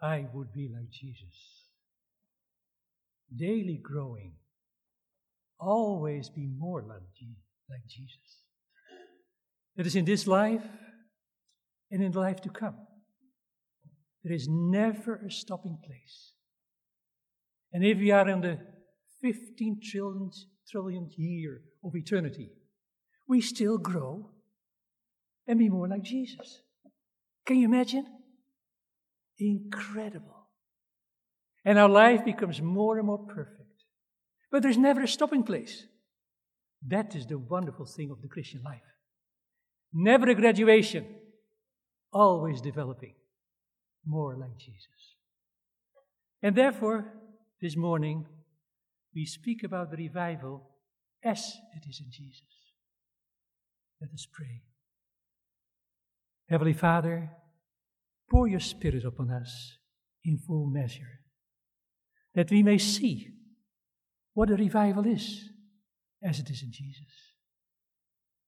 I would be like Jesus. Daily growing, always be more like, Jesus. It is in this life and in the life to come. There is never a stopping place. And if we are in the 15 trillion, trillionth year of eternity, we still grow and be more like Jesus. Can you imagine? Incredible. And our life becomes more and more perfect. But there's never a stopping place. That is the wonderful thing of the Christian life. Never a graduation, always developing more like Jesus. And therefore, this morning, we speak about the revival as it is in Jesus. Let us pray. Heavenly Father, pour your Spirit upon us in full measure, that we may see what a revival is as it is in Jesus.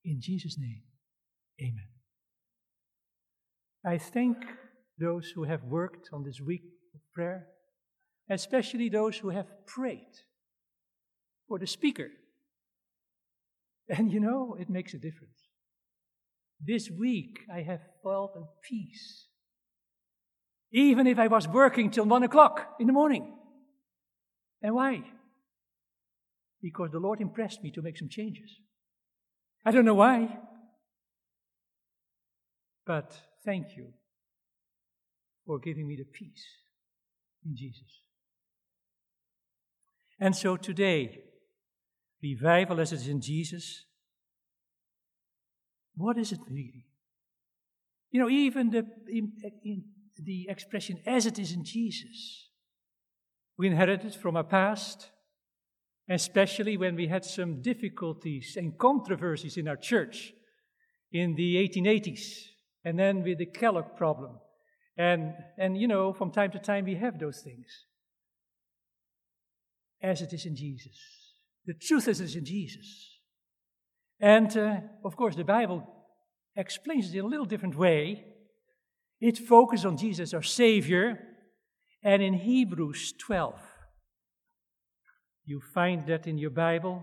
In Jesus' name, amen. I thank those who have worked on this week of prayer, especially those who have prayed for the speaker. And you know, it makes a difference. This week I have felt a peace. Even if I was working till one o'clock in the morning. And why? Because the Lord impressed me to make some changes. I don't know why. But thank you for giving me the peace in Jesus. And so today, revival as it is in Jesus, what is it really? You know, even the, in, the expression as it is in Jesus, we inherited from our past, especially when we had some difficulties and controversies in our church in the 1880s, and then with the Kellogg problem and, and, you know, from time to time we have those things. As it is in Jesus. The truth is, it is in Jesus. And, uh, of course, the Bible explains it in a little different way. It focuses on Jesus, our Savior. And in Hebrews 12, you find that in your Bible,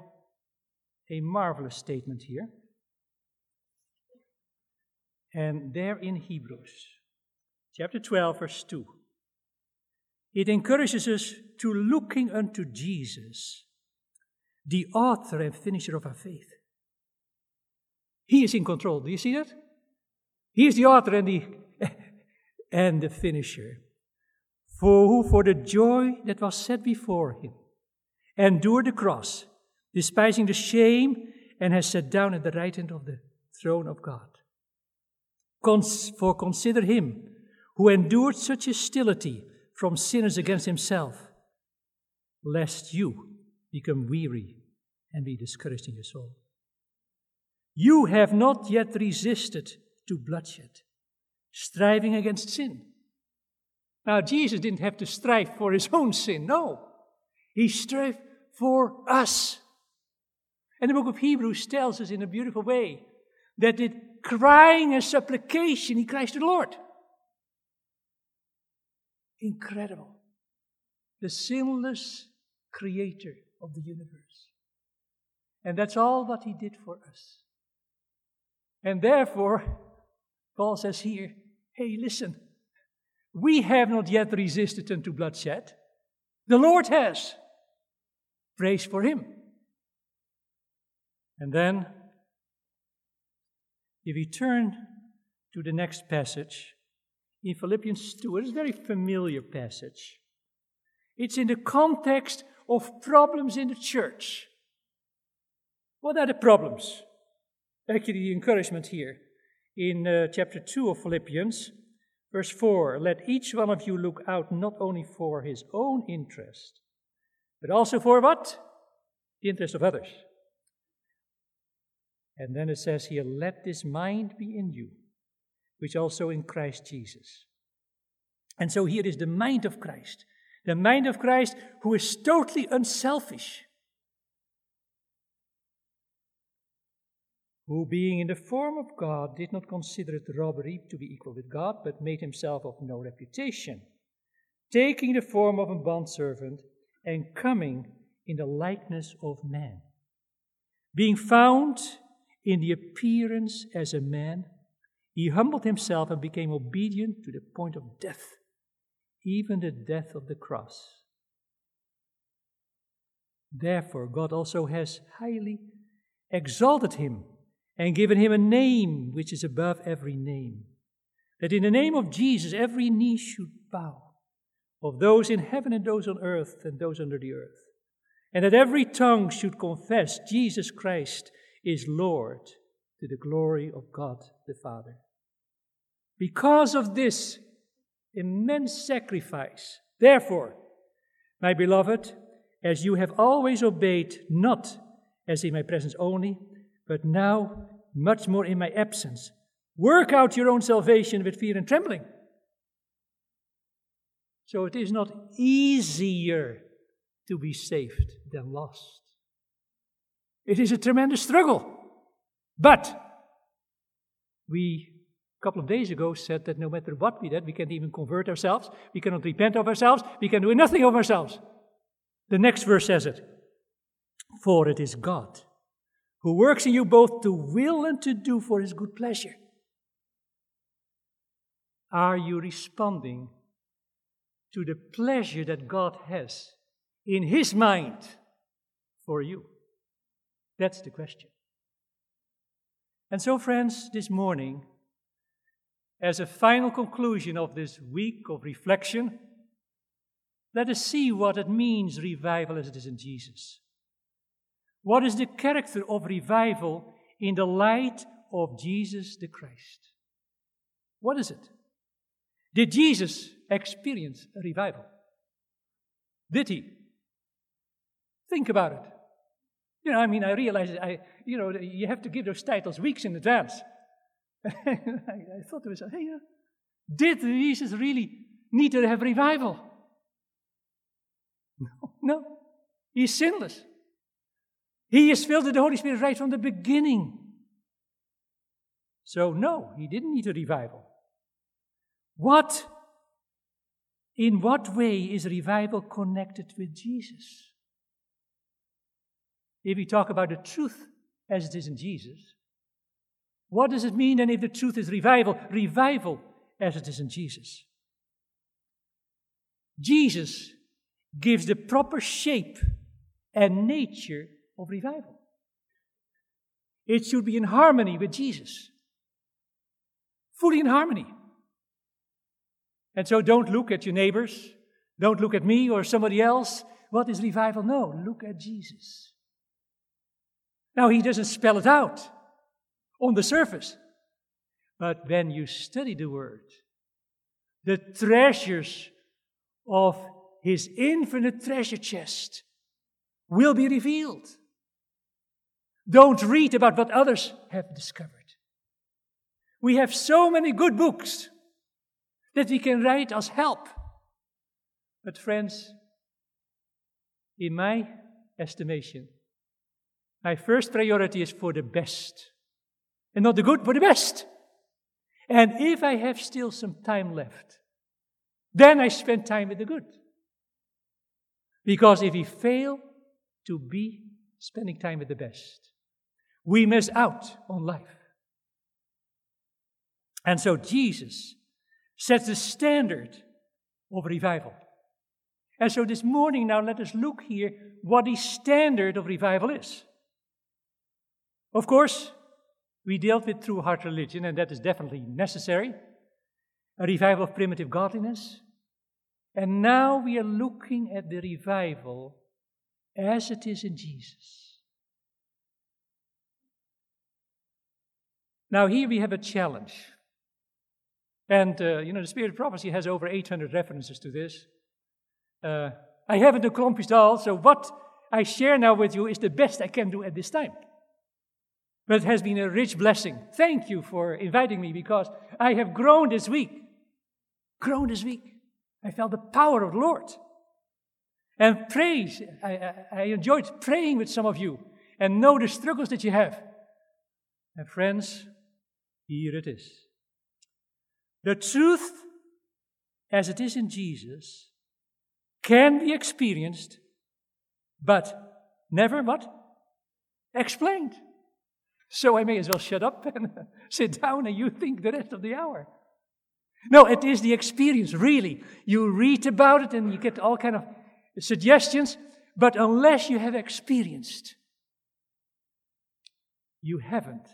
a marvelous statement here. And there in Hebrews, chapter 12, verse 2. It encourages us to looking unto Jesus, the author and finisher of our faith. He is in control. Do you see that? He is the author and the, and the finisher. For who, for the joy that was set before him, endured the cross, despising the shame, and has sat down at the right hand of the throne of God. Cons- for consider him who endured such hostility from sinners against himself, lest you become weary and be discouraged in your soul. You have not yet resisted to bloodshed, striving against sin. Now, Jesus didn't have to strive for his own sin, no. He strived for us. And the book of Hebrews tells us in a beautiful way that in crying and supplication, he cries to the Lord. Incredible. The sinless creator of the universe. And that's all what he did for us. And therefore, Paul says here, hey, listen, we have not yet resisted unto bloodshed. The Lord has. Praise for him. And then, if we turn to the next passage, in Philippians 2. It's a very familiar passage. It's in the context of problems in the church. What are the problems? Actually, the encouragement here in uh, chapter 2 of Philippians, verse 4 Let each one of you look out not only for his own interest, but also for what? The interest of others. And then it says here, Let this mind be in you which also in Christ Jesus. And so here is the mind of Christ, the mind of Christ who is totally unselfish, who, being in the form of God, did not consider it robbery to be equal with God, but made himself of no reputation, taking the form of a bondservant and coming in the likeness of man. Being found in the appearance as a man, he humbled himself and became obedient to the point of death, even the death of the cross. Therefore, God also has highly exalted him and given him a name which is above every name, that in the name of Jesus every knee should bow, of those in heaven and those on earth and those under the earth, and that every tongue should confess Jesus Christ is Lord to the glory of God the Father. Because of this immense sacrifice, therefore, my beloved, as you have always obeyed, not as in my presence only, but now much more in my absence. Work out your own salvation with fear and trembling. So it is not easier to be saved than lost. It is a tremendous struggle. But we, a couple of days ago, said that no matter what we did, we can't even convert ourselves, we cannot repent of ourselves, we can do nothing of ourselves. The next verse says it For it is God who works in you both to will and to do for his good pleasure. Are you responding to the pleasure that God has in his mind for you? That's the question. And so, friends, this morning, as a final conclusion of this week of reflection, let us see what it means, revival as it is in Jesus. What is the character of revival in the light of Jesus the Christ? What is it? Did Jesus experience a revival? Did he? Think about it. You know, I mean, I realize I, you know, you have to give those titles weeks in advance. I, I, thought to myself, hey, you know, did Jesus really need to have revival? No, no. He's sinless. He is filled with the Holy Spirit right from the beginning. So, no, he didn't need a revival. What, in what way is revival connected with Jesus? If we talk about the truth as it is in Jesus, what does it mean then if the truth is revival? Revival as it is in Jesus. Jesus gives the proper shape and nature of revival. It should be in harmony with Jesus, fully in harmony. And so don't look at your neighbors, don't look at me or somebody else. What is revival? No, look at Jesus. Now, he doesn't spell it out on the surface, but when you study the word, the treasures of his infinite treasure chest will be revealed. Don't read about what others have discovered. We have so many good books that we can write as help. But, friends, in my estimation, my first priority is for the best. And not the good, but the best. And if I have still some time left, then I spend time with the good. Because if we fail to be spending time with the best, we miss out on life. And so Jesus sets the standard of revival. And so this morning, now let us look here what the standard of revival is. Of course, we dealt with true heart religion, and that is definitely necessary. A revival of primitive godliness, and now we are looking at the revival as it is in Jesus. Now, here we have a challenge. And, uh, you know, the Spirit of Prophecy has over 800 references to this. Uh, I haven't accomplished all, so what I share now with you is the best I can do at this time. But it has been a rich blessing. Thank you for inviting me because I have grown this week. Grown this week. I felt the power of the Lord. And praise, I, I, I enjoyed praying with some of you and know the struggles that you have. And friends, here it is. The truth as it is in Jesus can be experienced, but never what? Explained. So I may as well shut up and sit down and you think the rest of the hour. No, it is the experience, really. You read about it and you get all kind of suggestions, but unless you have experienced, you haven't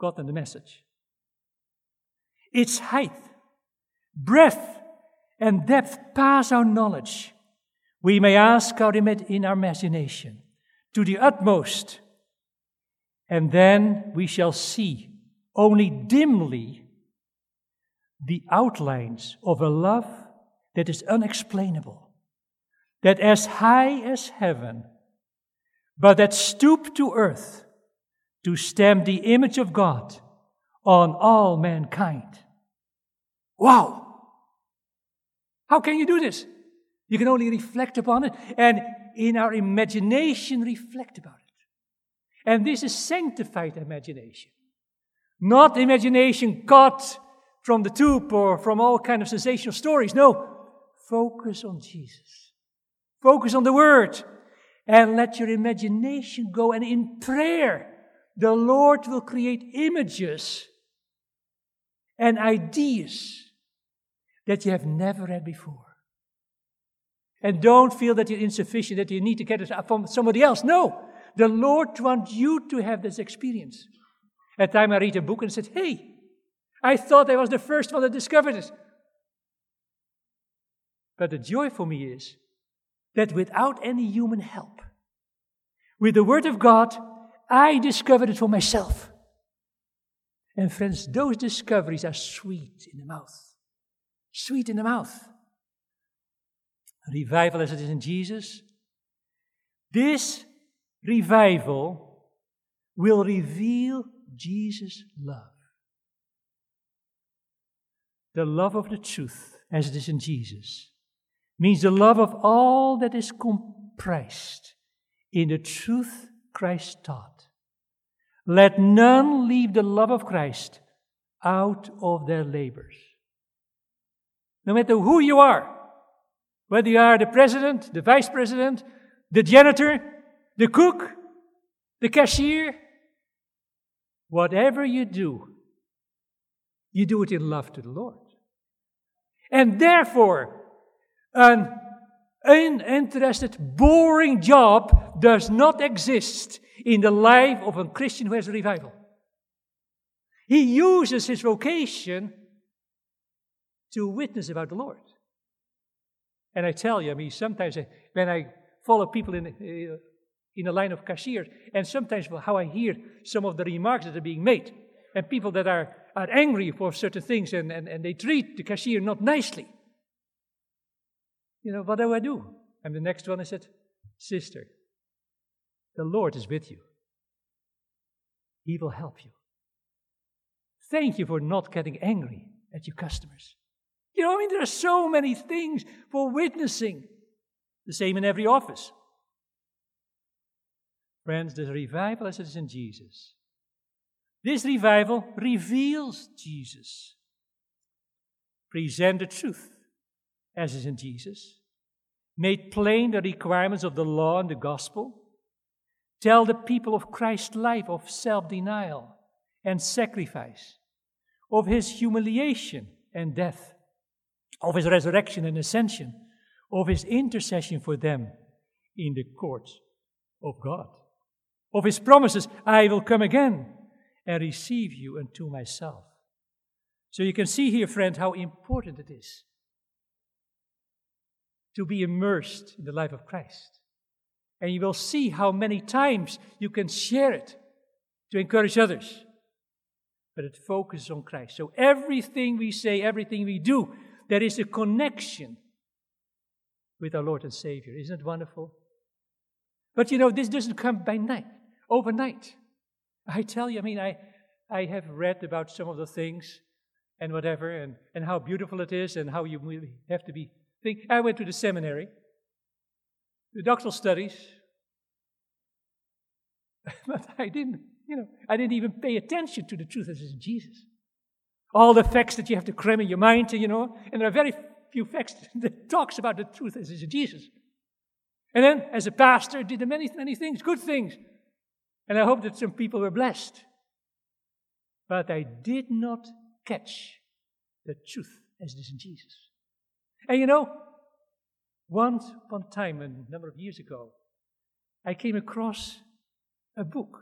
gotten the message. Its height, breadth, and depth pass our knowledge. We may ask our in our imagination to the utmost, and then we shall see only dimly the outlines of a love that is unexplainable, that as high as heaven, but that stooped to earth to stamp the image of God on all mankind. Wow! How can you do this? You can only reflect upon it and in our imagination reflect about it. And this is sanctified imagination. Not imagination got from the tube or from all kind of sensational stories. No, focus on Jesus. Focus on the Word. And let your imagination go. And in prayer, the Lord will create images and ideas that you have never had before. And don't feel that you're insufficient, that you need to get it from somebody else. No, the Lord wants you to have this experience. At time I read a book and said, Hey, I thought I was the first one that discovered it. But the joy for me is that without any human help, with the Word of God, I discovered it for myself. And friends, those discoveries are sweet in the mouth. Sweet in the mouth. Revival as it is in Jesus. This revival will reveal Jesus' love. The love of the truth as it is in Jesus means the love of all that is comprised in the truth Christ taught. Let none leave the love of Christ out of their labors. No matter who you are, whether you are the president, the vice president, the janitor, the cook, the cashier, whatever you do, you do it in love to the Lord. And therefore, an uninterested, boring job does not exist in the life of a Christian who has a revival. He uses his vocation to witness about the Lord. And I tell you, I mean, sometimes when I follow people in, uh, in a line of cashiers, and sometimes how I hear some of the remarks that are being made, and people that are, are angry for certain things, and, and, and they treat the cashier not nicely. You know, what do I do? And the next one I said, Sister, the Lord is with you. He will help you. Thank you for not getting angry at your customers. You know, I mean, there are so many things for witnessing. The same in every office. Friends, the revival as it is in Jesus. This revival reveals Jesus. Present the truth as is in Jesus. Made plain the requirements of the law and the gospel. Tell the people of Christ's life of self denial and sacrifice, of his humiliation and death, of his resurrection and ascension, of his intercession for them in the courts of God, of his promises, I will come again and receive you unto myself. So you can see here, friend, how important it is to be immersed in the life of Christ. And you will see how many times you can share it to encourage others. But it focuses on Christ. So everything we say, everything we do, there is a connection with our Lord and Savior. Isn't it wonderful? But you know, this doesn't come by night, overnight. I tell you, I mean, I, I have read about some of the things and whatever, and, and how beautiful it is, and how you have to be. I went to the seminary, the doctoral studies, but I didn't, you know, I didn't even pay attention to the truth that is Jesus. All the facts that you have to cram in your mind, you know, and there are very few facts that talks about the truth as is Jesus. And then, as a pastor, did many, many things, good things. And I hope that some people were blessed. But I did not catch the truth as it is in Jesus. And you know, once upon a time, a number of years ago, I came across a book.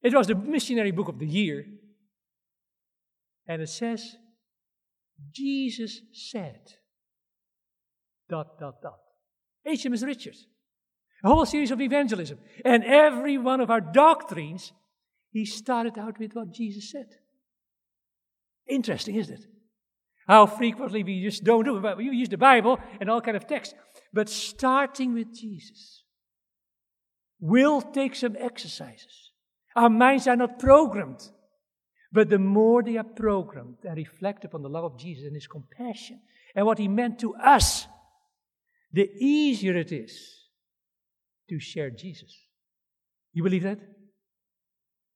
It was the missionary book of the year. And it says, Jesus said, dot, dot, dot. HMS Richards. A whole series of evangelism. And every one of our doctrines, he started out with what Jesus said. Interesting, isn't it? How frequently we just don't do it. but We use the Bible and all kind of texts. But starting with Jesus will take some exercises. Our minds are not programmed. But the more they are programmed and reflect upon the love of Jesus and his compassion and what he meant to us, the easier it is to share Jesus. You believe that?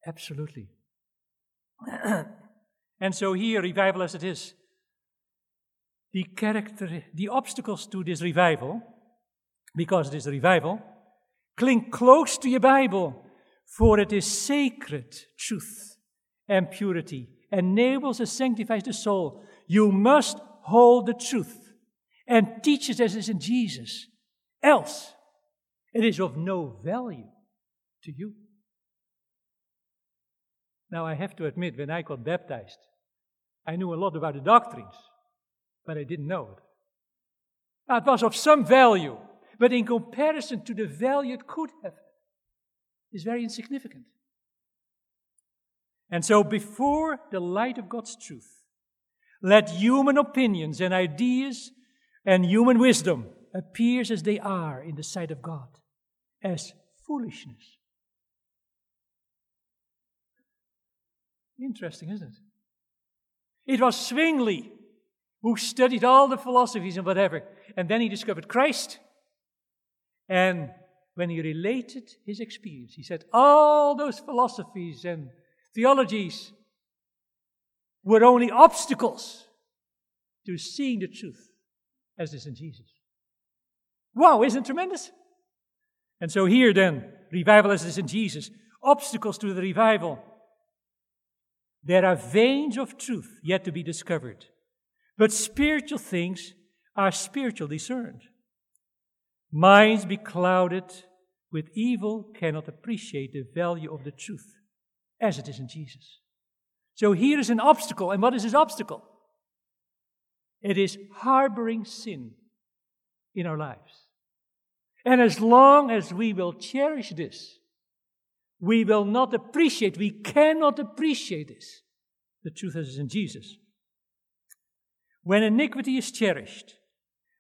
Absolutely. and so here, revival as it is, the character, the obstacles to this revival, because it is a revival, cling close to your Bible, for it is sacred truth and purity, enables and sanctifies the soul. You must hold the truth and teach it as it is in Jesus. Else, it is of no value to you. Now, I have to admit, when I got baptized, I knew a lot about the doctrines but I didn't know it. It was of some value, but in comparison to the value it could have, is very insignificant. And so, before the light of God's truth, let human opinions and ideas and human wisdom appear as they are in the sight of God, as foolishness. Interesting, isn't it? It was Zwingli who studied all the philosophies and whatever. And then he discovered Christ. And when he related his experience, he said, All those philosophies and theologies were only obstacles to seeing the truth as is in Jesus. Wow, isn't it tremendous? And so here then, revival as is in Jesus, obstacles to the revival. There are veins of truth yet to be discovered. But spiritual things are spiritually discerned. Minds beclouded with evil cannot appreciate the value of the truth as it is in Jesus. So here is an obstacle. And what is this obstacle? It is harboring sin in our lives. And as long as we will cherish this, we will not appreciate, we cannot appreciate this, the truth is in Jesus. When iniquity is cherished,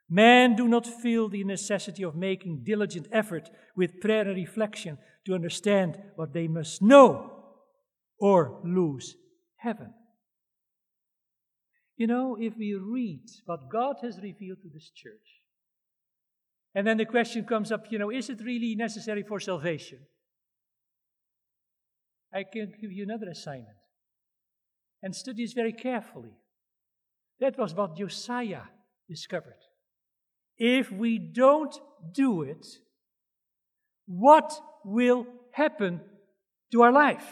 men do not feel the necessity of making diligent effort with prayer and reflection to understand what they must know or lose heaven. You know, if we read what God has revealed to this church, and then the question comes up, you know, is it really necessary for salvation? I can give you another assignment. And study this very carefully. That was what Josiah discovered. If we don't do it, what will happen to our life?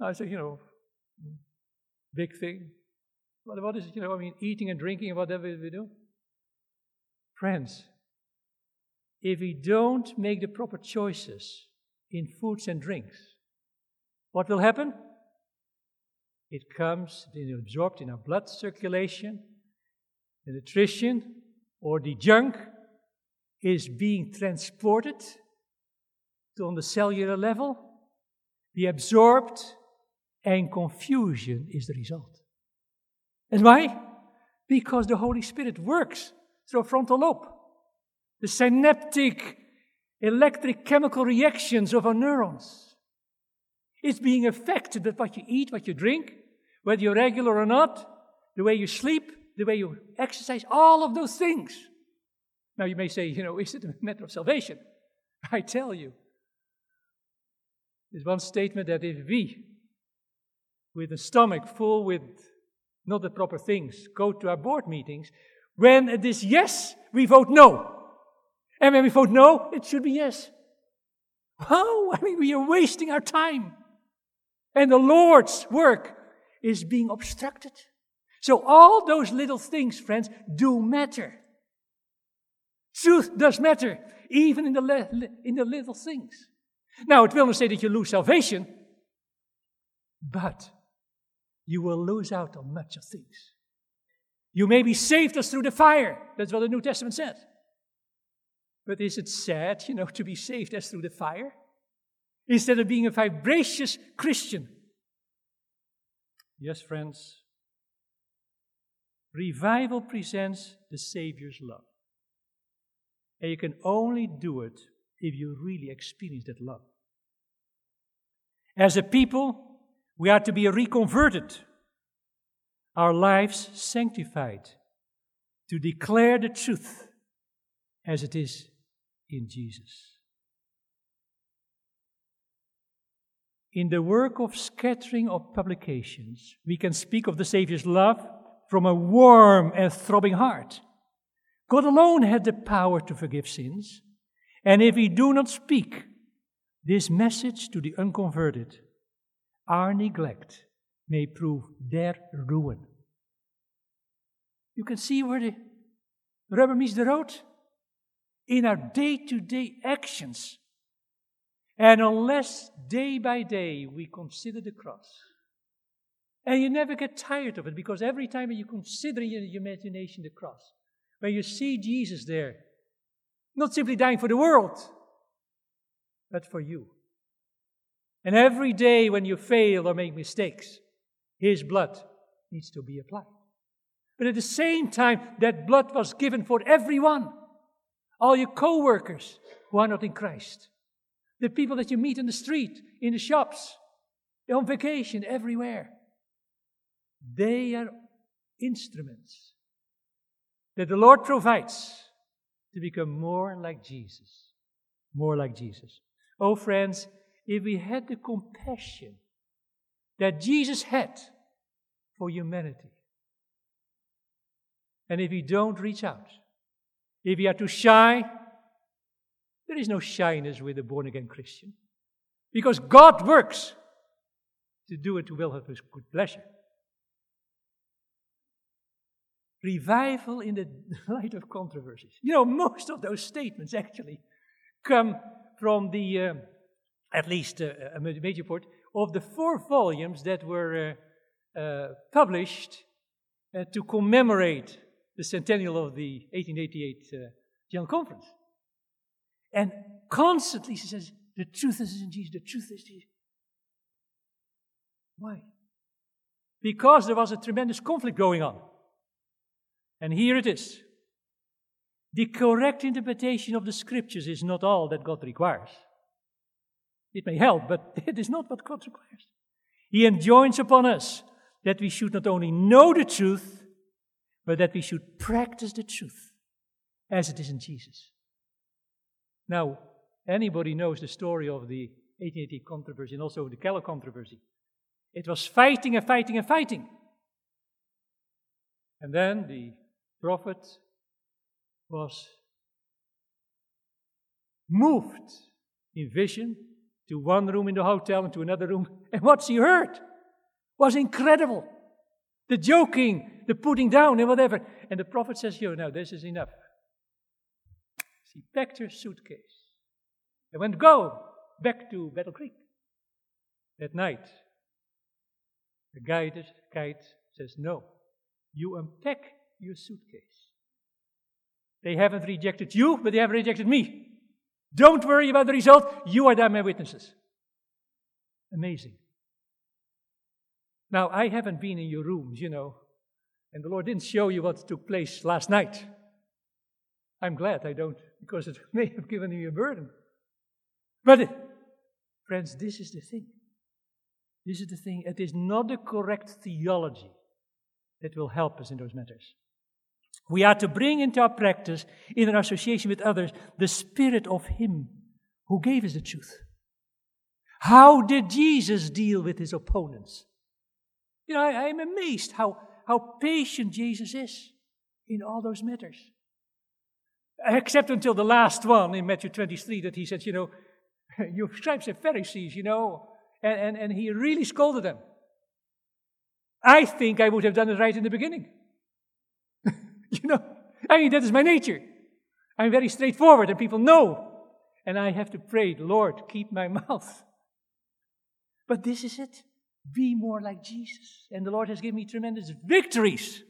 I said, you know, big thing. What, what is it? You know, I mean, eating and drinking and whatever we do. Friends, if we don't make the proper choices in foods and drinks, what will happen? It comes being absorbed in our blood circulation. The nutrition or the junk is being transported to on the cellular level, be absorbed, and confusion is the result. And why? Because the Holy Spirit works through frontal lobe. The synaptic electric chemical reactions of our neurons it's being affected by what you eat, what you drink, whether you're regular or not, the way you sleep, the way you exercise, all of those things. Now you may say, you know, is it a matter of salvation? I tell you. There's one statement that if we, with a stomach full with not the proper things, go to our board meetings. When it is yes, we vote no. And when we vote no, it should be yes. Oh, I mean, we are wasting our time. And the Lord's work is being obstructed. So all those little things, friends, do matter. Truth does matter, even in the, le- in the little things. Now, it will not say that you lose salvation, but you will lose out on much of things. You may be saved as through the fire. That's what the New Testament says. But is it sad, you know, to be saved as through the fire? Instead of being a vivacious Christian. Yes, friends. Revival presents the Savior's love. And you can only do it if you really experience that love. As a people, we are to be reconverted, our lives sanctified, to declare the truth as it is in Jesus. In the work of scattering of publications, we can speak of the Savior's love from a warm and throbbing heart. God alone had the power to forgive sins, and if we do not speak this message to the unconverted, our neglect may prove their ruin. You can see where the rubber meets the road in our day to day actions. And unless day by day we consider the cross, and you never get tired of it because every time you consider in your imagination the cross, when you see Jesus there, not simply dying for the world, but for you. And every day when you fail or make mistakes, His blood needs to be applied. But at the same time, that blood was given for everyone all your co workers who are not in Christ, the people that you meet in the street, in the shops, on vacation, everywhere. They are instruments that the Lord provides to become more like Jesus. More like Jesus. Oh, friends, if we had the compassion that Jesus had for humanity, and if we don't reach out, if we are too shy, there is no shyness with a born again Christian. Because God works to do it to will of His good pleasure. Revival in the light of controversies. You know, most of those statements actually come from the, uh, at least uh, a major part, of the four volumes that were uh, uh published uh, to commemorate the centennial of the 1888 uh, General Conference. And constantly she says, the truth is in Jesus, the truth is Jesus. Why? Because there was a tremendous conflict going on. And here it is. The correct interpretation of the scriptures is not all that God requires. It may help, but it is not what God requires. He enjoins upon us that we should not only know the truth, but that we should practice the truth as it is in Jesus. Now, anybody knows the story of the 1880 controversy and also the Kellogg controversy. It was fighting and fighting and fighting. And then the prophet was moved in vision to one room in the hotel and to another room. And what he heard was incredible. The joking, the putting down and whatever. And the prophet says, Yo, now this is enough. She packed her suitcase and went go back to Battle Creek. That night, the guide, guide says, No, you unpack your suitcase. They haven't rejected you, but they have rejected me. Don't worry about the result. You are there, my witnesses. Amazing. Now, I haven't been in your rooms, you know, and the Lord didn't show you what took place last night. I'm glad I don't, because it may have given you a burden. But, friends, this is the thing. This is the thing. It is not the correct theology that will help us in those matters. We are to bring into our practice, in our association with others, the spirit of Him who gave us the truth. How did Jesus deal with his opponents? You know, I, am amazed how how patient Jesus is in all those matters. Except until the last one in Matthew 23 that he said, you know, you scribes and Pharisees, you know, and, and, and he really scolded them. I think I would have done it right in the beginning. you know, I mean, that is my nature. I'm very straightforward, and people know. And I have to pray, Lord, keep my mouth. But this is it. Be more like Jesus. And the Lord has given me tremendous victories.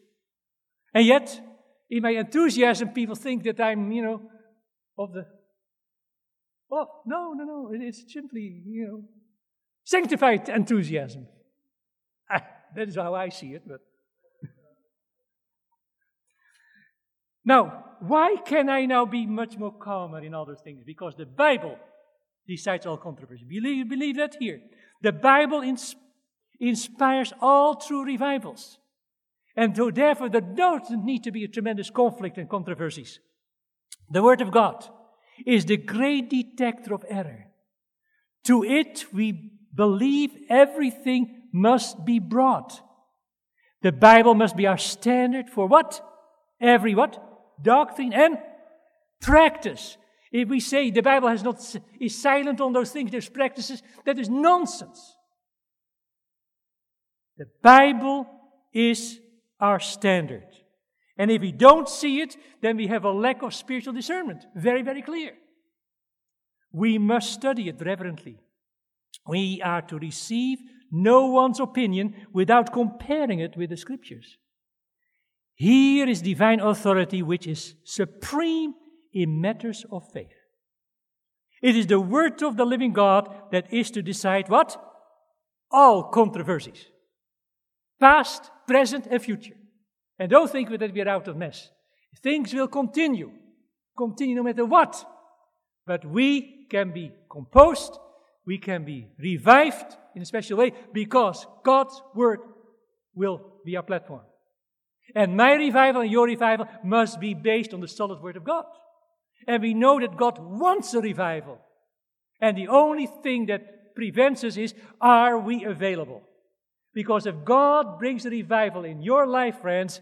And yet, in my enthusiasm, people think that I'm, you know, of the. Oh, no, no, no. It's simply, you know, sanctified enthusiasm. Ah, that is how I see it, but. now, why can I now be much more calmer in those things? Because the Bible decides all controversy. Believe, believe that here. The Bible ins- inspires all true revivals. And so, therefore, there doesn't need to be a tremendous conflict and controversies. The Word of God is the great detector of error. To it, we believe everything must be brought. The Bible must be our standard for what? Every what? Doctrine and practice. If we say the Bible has not, is silent on those things, there's practices, that is nonsense. The Bible is our standard. And if we don't see it, then we have a lack of spiritual discernment. Very, very clear. We must study it reverently. We are to receive no one's opinion without comparing it with the scriptures. Here is divine authority which is supreme in matters of faith. It is the word of the living God that is to decide what? All controversies. Past, present, and future. And don't think that we are out of mess. Things will continue. Continue no matter what. But we can be composed, we can be revived in a special way because God's word will be our platform. And my revival and your revival must be based on the solid word of God. And we know that God wants a revival. And the only thing that prevents us is, are we available? Because if God brings a revival in your life, friends,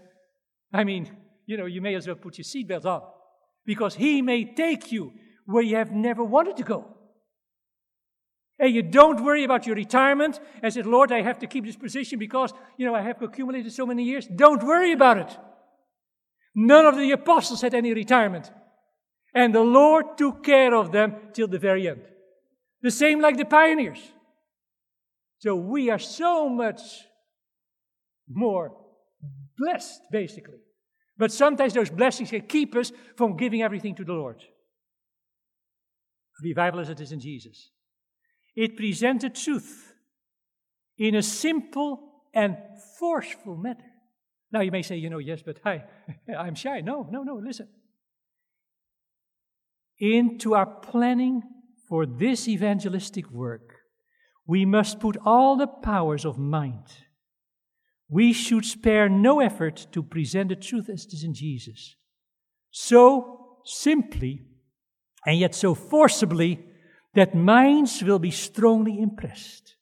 I mean, you know, you may as well put your seatbelt on. Because He may take you where you have never wanted to go. And you don't worry about your retirement and say, Lord, I have to keep this position because, you know, I have accumulated so many years. Don't worry about it. None of the apostles had any retirement. And the Lord took care of them till the very end. The same like the pioneers. So we are so much more blessed, basically. But sometimes those blessings can keep us from giving everything to the Lord. Revival as it is in Jesus. It presented truth in a simple and forceful manner. Now you may say, you know, yes, but I, I'm shy. No, no, no, listen. Into our planning for this evangelistic work, we must put all the powers of mind. We should spare no effort to present the truth as it is in Jesus. So simply, and yet so forcibly, that minds will be strongly impressed.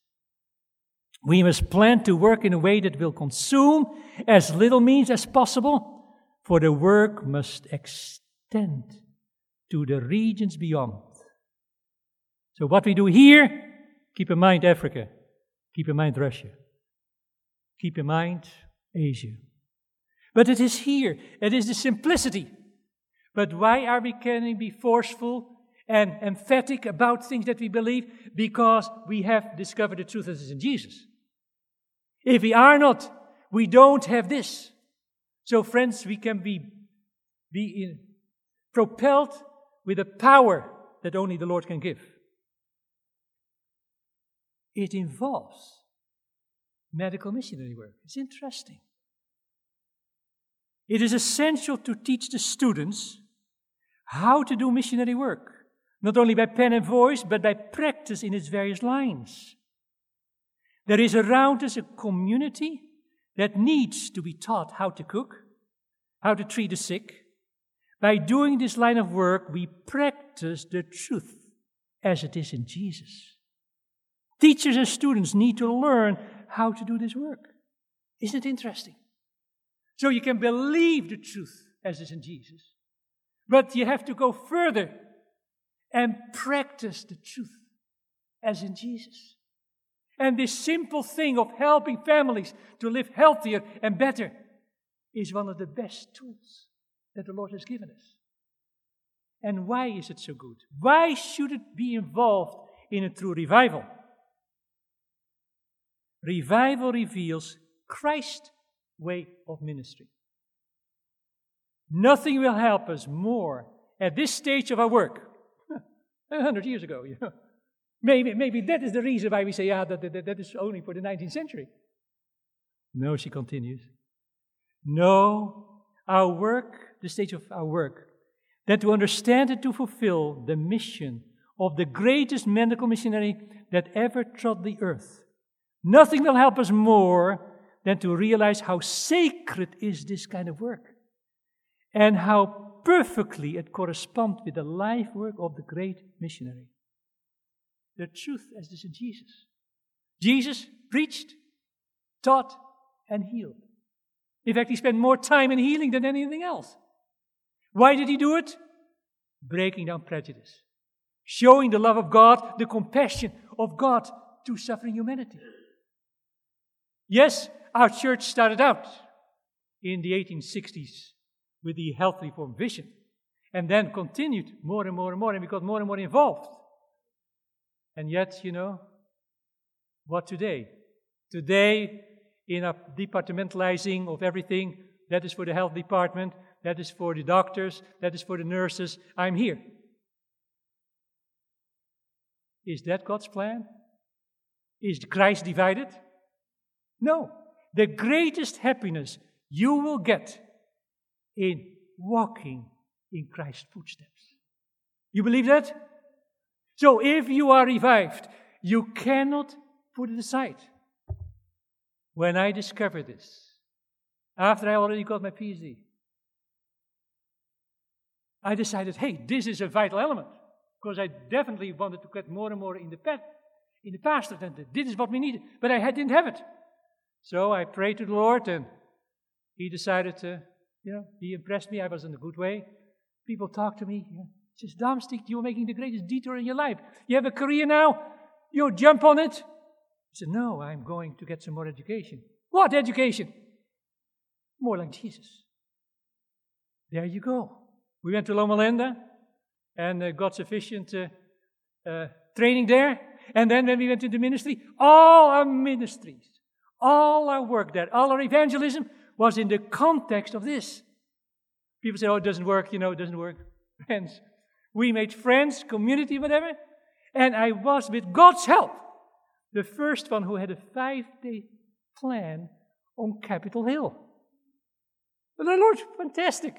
We must plan to work in a way that will consume as little means as possible, for the work must extend to the regions beyond. So, what we do here, keep in mind Africa, keep in mind Russia, keep in mind Asia. But it is here, it is the simplicity. But why are we can be forceful and emphatic about things that we believe because we have discovered the truth that is in Jesus. If we are not, we don't have this. So, friends, we can be, be in, propelled with a power that only the Lord can give. It involves medical missionary work. It's interesting. It is essential to teach the students how to do missionary work not only by pen and voice, but by practice in its various lines. There is around us a community that needs to be taught how to cook, how to treat the sick. By doing this line of work, we practice the truth as it is in Jesus. Teachers and students need to learn how to do this work. Isn't it interesting? So you can believe the truth as is in Jesus. But you have to go further and practice the truth as in Jesus. And this simple thing of helping families to live healthier and better is one of the best tools that the Lord has given us. And why is it so good? Why should it be involved in a true revival? Revival reveals Christ's way of ministry. Nothing will help us more at this stage of our work. A hundred years ago, you know. Maybe, maybe that is the reason why we say, yeah, that, that, that is only for the 19th century. No, she continues. No, our work, the stage of our work, that to understand and to fulfill the mission of the greatest medical missionary that ever trod the earth. Nothing will help us more than to realize how sacred is this kind of work and how perfectly it corresponds with the life work of the great missionary. The truth as this in Jesus. Jesus preached, taught, and healed. In fact, he spent more time in healing than anything else. Why did he do it? Breaking down prejudice, showing the love of God, the compassion of God to suffering humanity. Yes, our church started out in the 1860s with the health reform vision and then continued more and more and more, and we got more and more involved. And yet, you know, what today? Today, in a departmentalizing of everything, that is for the health department, that is for the doctors, that is for the nurses, I'm here. Is that God's plan? Is Christ divided? No. The greatest happiness you will get in walking in Christ's footsteps. You believe that? So if you are revived, you cannot put it aside. When I discovered this, after I already got my PhD, I decided, hey, this is a vital element. Because I definitely wanted to get more and more in the pet, in the pastor, and this is what we needed. But I didn't have it. So I prayed to the Lord, and He decided to, you know, He impressed me. I was in a good way. People talked to me. Know, says, Damsteegt, you're making the greatest detour in your life. You have a career now. You jump on it. I said, No, I'm going to get some more education. What education? More like Jesus. There you go. We went to Loma Linda and uh, got sufficient uh, uh, training there. And then when we went into ministry, all our ministries, all our work there, all our evangelism was in the context of this. People say, oh, it doesn't work, you know, it doesn't work. Friends, we made friends, community, whatever. And I was, with God's help, the first one who had a five day plan on Capitol Hill. But the Lord, fantastic.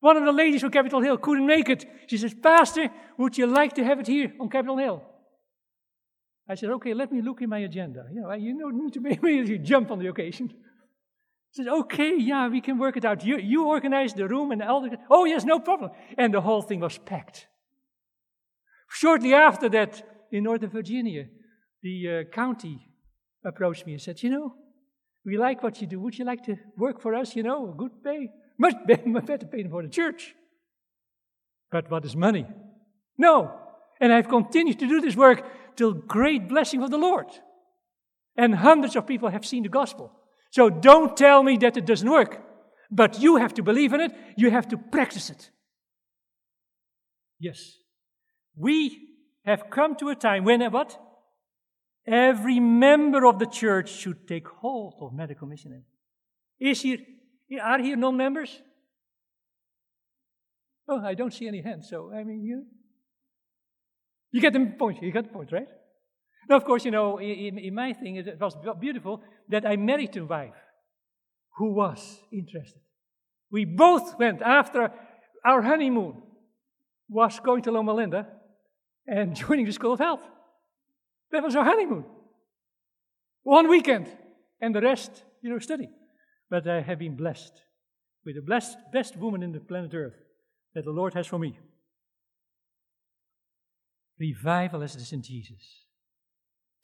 One of the ladies from Capitol Hill couldn't make it. She says, Pastor, would you like to have it here on Capitol Hill? I said, okay, let me look in my agenda. You know, you don't need to jump on the occasion. He said, okay, yeah, we can work it out. You, you organize the room and the elder. Oh, yes, no problem. And the whole thing was packed. Shortly after that, in Northern Virginia, the uh, county approached me and said, You know, we like what you do. Would you like to work for us? You know, good pay. Much better pay for the church. But what is money? No. And I've continued to do this work till great blessing of the Lord. And hundreds of people have seen the gospel. So don't tell me that it doesn't work. But you have to believe in it, you have to practice it. Yes. We have come to a time when uh, what? Every member of the church should take hold of medical missionary. Is here, are here non-members? Oh, I don't see any hands, so I mean, you, you get the point. You got the point, right? Now, of course, you know, in, in my thing, it was beautiful that I married a wife who was interested. We both went after our honeymoon was going to Loma Linda and joining the School of Health. That was our honeymoon. One weekend, and the rest, you know, study. But I have been blessed with the blessed, best woman in the planet Earth that the Lord has for me. Revival is it is in Jesus.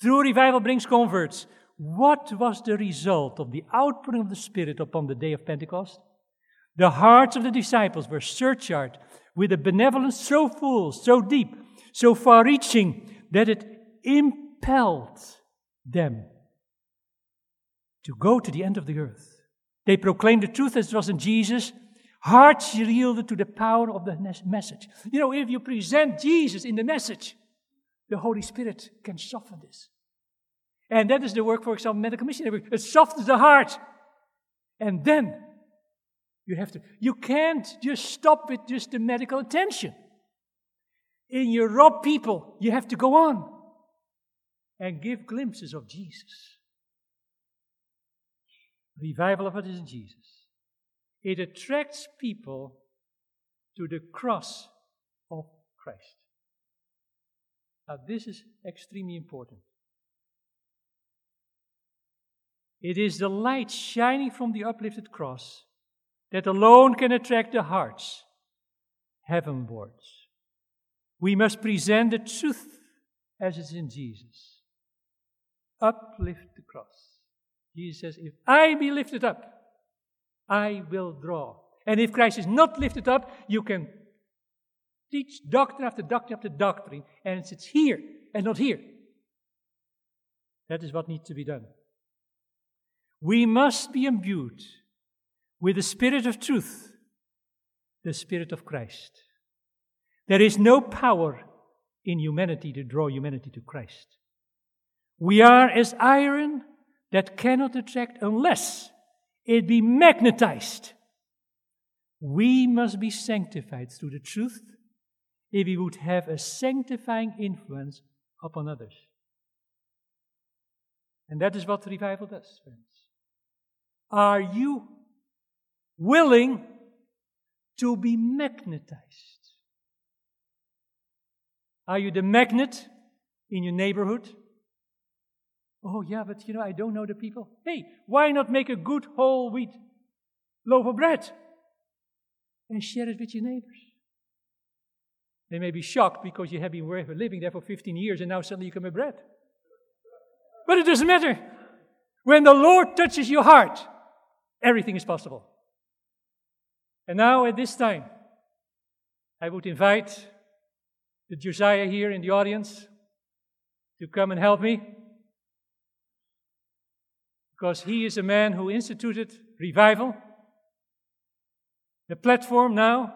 True revival brings converts. what was the result of the outpouring of the Spirit upon the day of Pentecost? The hearts of the disciples were surcharged with a benevolence so full, so deep, so far reaching that it impelled them to go to the end of the earth. They proclaimed the truth as it was in Jesus. Hearts yielded to the power of the message. You know, if you present Jesus in the message, the Holy Spirit can soften this. And that is the work, for example, medical missionary. It softens the heart. And then you have to, you can't just stop with just the medical attention. In your rob people, you have to go on and give glimpses of Jesus. Revival of it is in Jesus. It attracts people to the cross of Christ. Now, this is extremely important. It is the light shining from the uplifted cross that alone can attract the hearts heavenwards. We must present the truth as it's in Jesus. Uplift the cross. Jesus says, If I be lifted up, I will draw. And if Christ is not lifted up, you can teach doctrine after doctrine after doctrine, and it's here and not here. That is what needs to be done. We must be imbued with the Spirit of truth, the Spirit of Christ. There is no power in humanity to draw humanity to Christ. We are as iron that cannot attract unless it be magnetized. We must be sanctified through the truth if we would have a sanctifying influence upon others. And that is what revival does, friends. Are you willing to be magnetized? Are you the magnet in your neighborhood? Oh, yeah, but you know, I don't know the people. Hey, why not make a good whole wheat loaf of bread and share it with your neighbors? They may be shocked because you have been living there for 15 years and now suddenly you come with bread. But it doesn't matter. When the Lord touches your heart, Everything is possible. And now, at this time, I would invite the Josiah here in the audience to come and help me. Because he is a man who instituted revival. The platform now,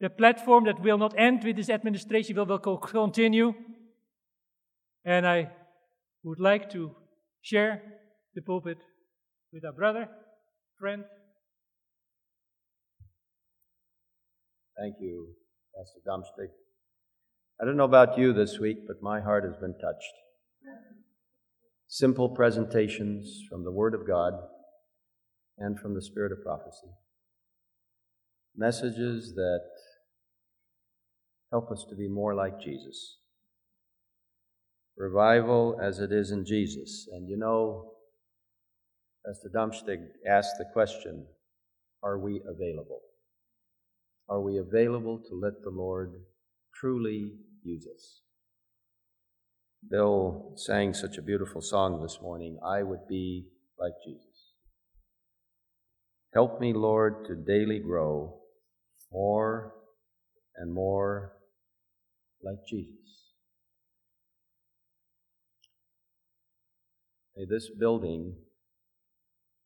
the platform that will not end with this administration, will, will continue. And I would like to share the pulpit with our brother friend. Thank you, Pastor Damsteegt. I don't know about you this week, but my heart has been touched. Simple presentations from the Word of God and from the Spirit of prophecy. Messages that help us to be more like Jesus. Revival as it is in Jesus. And you know, Pastor Damsteegt asked the question Are we available? Are we available to let the Lord truly use us? Bill sang such a beautiful song this morning I would be like Jesus. Help me, Lord, to daily grow more and more like Jesus. May this building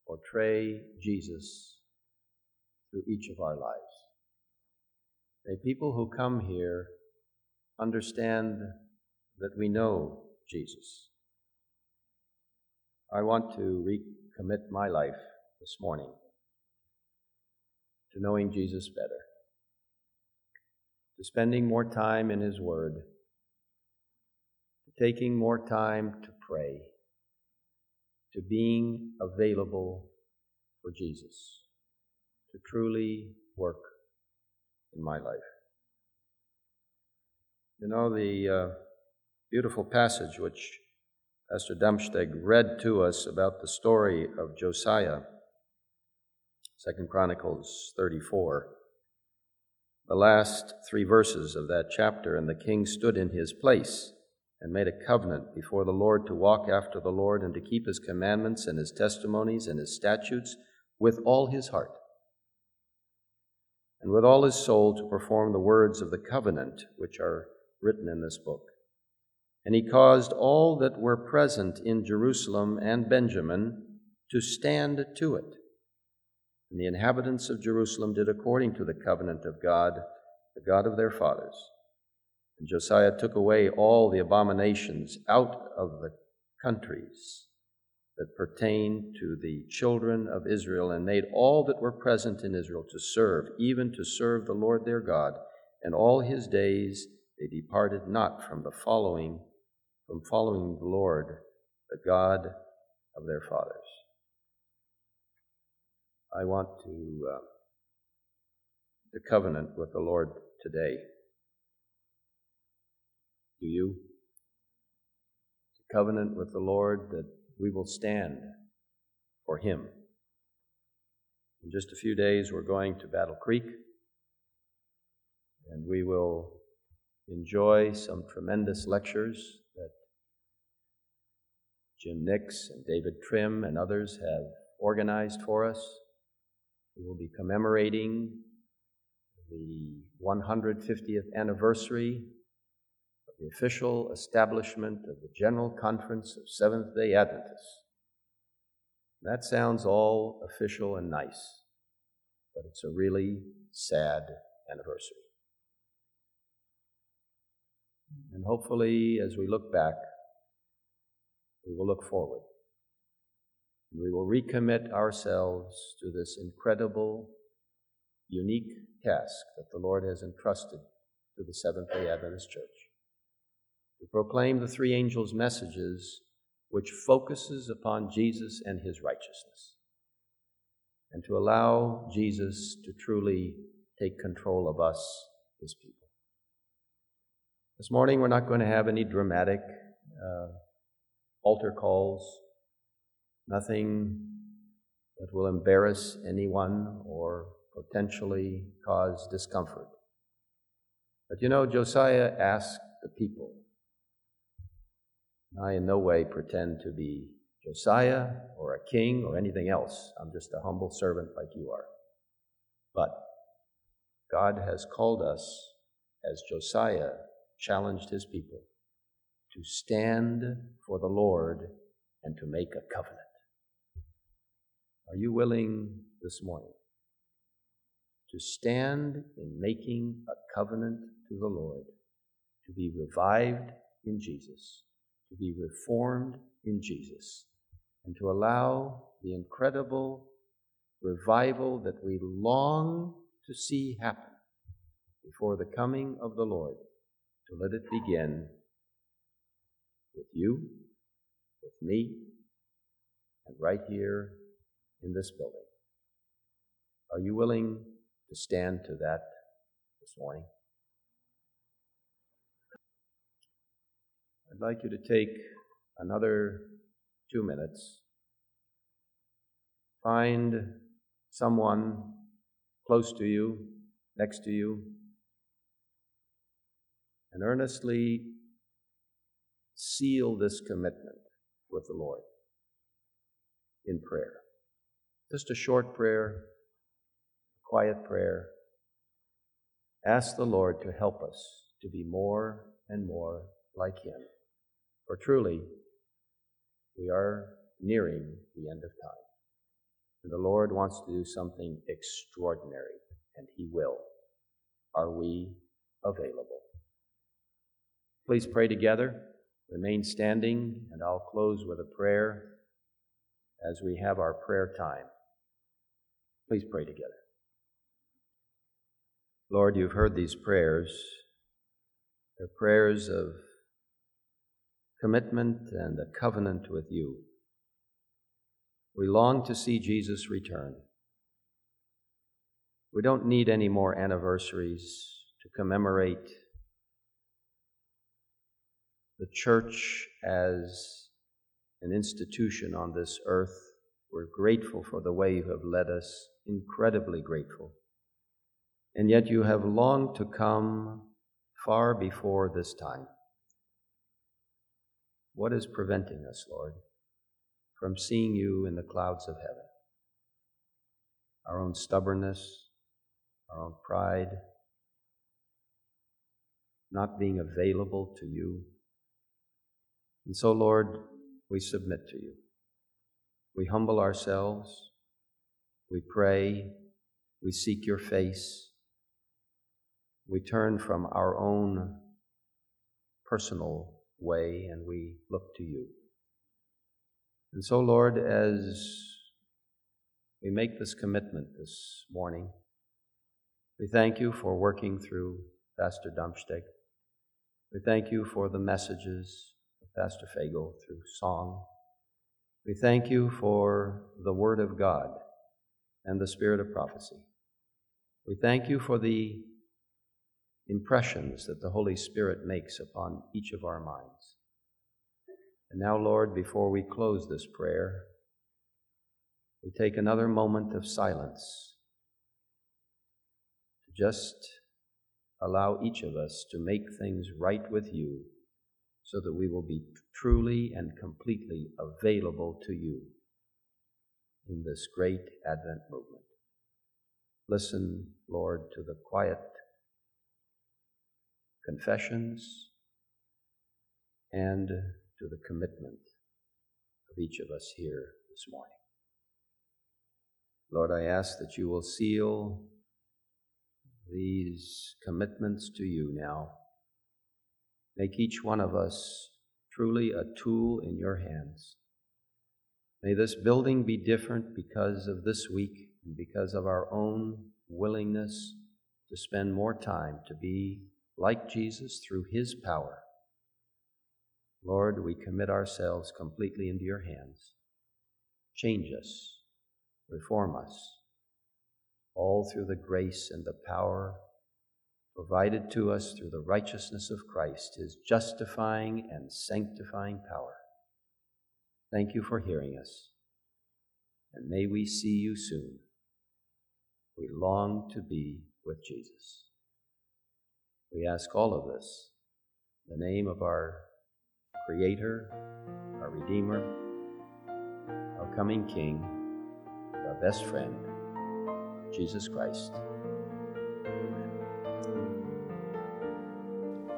portray Jesus through each of our lives. May people who come here understand that we know Jesus. I want to recommit my life this morning to knowing Jesus better, to spending more time in His Word, to taking more time to pray to being available for Jesus to truly work in my life. You know, the uh, beautiful passage which Pastor Damsteegt read to us about the story of Josiah, Second Chronicles 34. The last three verses of that chapter, and the king stood in his place and made a covenant before the Lord to walk after the Lord and to keep his commandments and his testimonies and his statutes with all his heart and with all his soul to perform the words of the covenant which are written in this book. And he caused all that were present in Jerusalem and Benjamin to stand to it. And the inhabitants of Jerusalem did according to the covenant of God, the God of their fathers. And Josiah took away all the abominations out of the countries that pertained to the children of Israel, and made all that were present in Israel to serve, even to serve the Lord their God. And all his days they departed not from the following, from following the Lord, the God of their fathers. I want to uh, the covenant with the Lord today. Do you? The covenant with the Lord that we will stand for Him. In just a few days, we're going to Battle Creek, and we will enjoy some tremendous lectures Jim Nix and David Trim and others have organized for us. We will be commemorating the 150th anniversary of the official establishment of the General Conference of Seventh day Adventists. That sounds all official and nice, but it's a really sad anniversary. And hopefully, as we look back, we will look forward. We will recommit ourselves to this incredible, unique task that the Lord has entrusted to the Seventh day Adventist Church to proclaim the three angels' messages, which focuses upon Jesus and his righteousness, and to allow Jesus to truly take control of us, his people. This morning, we're not going to have any dramatic uh, altar calls, nothing that will embarrass anyone or potentially cause discomfort. But you know, Josiah asked the people I in no way pretend to be Josiah or a king or anything else. I'm just a humble servant like you are. But God has called us, as Josiah challenged his people, to stand for the Lord and to make a covenant. Are you willing this morning to stand in making a covenant to the Lord, to be revived in Jesus? to be reformed in Jesus and to allow the incredible revival that we long to see happen before the coming of the Lord, to let it begin with you, with me, and right here in this building. Are you willing to stand to that this morning? I'd like you to take another two minutes. Find someone close to you, next to you, and earnestly seal this commitment with the Lord in prayer. Just a short prayer, a quiet prayer. Ask the Lord to help us to be more and more like Him. For truly, we are nearing the end of time. And the Lord wants to do something extraordinary, and He will. Are we available? Please pray together. Remain standing, and I'll close with a prayer as we have our prayer time. Please pray together. Lord, you've heard these prayers. They're prayers of commitment and a covenant with you. We long to see Jesus return. We don't need any more anniversaries to commemorate the church as an institution on this earth. We're grateful for the way you have led us, incredibly grateful. And yet you have longed to come far before this time. What is preventing us, Lord, from seeing you in the clouds of heaven? Our own stubbornness, our own pride, not being available to you. And so, Lord, we submit to you. We humble ourselves. We pray. We seek your face. We turn from our own personal way and we look to you. And so, Lord, as we make this commitment this morning, we thank you for working through Pastor Damsteegt. We thank you for the messages Pastor Fagel through song. We thank you for the Word of God and the Spirit of prophecy. We thank you for the impressions that the Holy Spirit makes upon each of our minds. And now, Lord, before we close this prayer, we take another moment of silence to just allow each of us to make things right with you so that we will be truly and completely available to you in this great Advent movement. Listen, Lord, to the quiet confessions and to the commitment of each of us here this morning. Lord, I ask that you will seal these commitments to you now. Make each one of us truly a tool in your hands. May this building be different because of this week and because of our own willingness to spend more time to be like Jesus through his power. Lord, we commit ourselves completely into your hands. Change us, reform us, all through the grace and the power provided to us through the righteousness of Christ, his justifying and sanctifying power. Thank you for hearing us, and may we see you soon. We long to be with Jesus. We ask all of this in the name of our Creator, our Redeemer, our coming King, our best friend, Jesus Christ.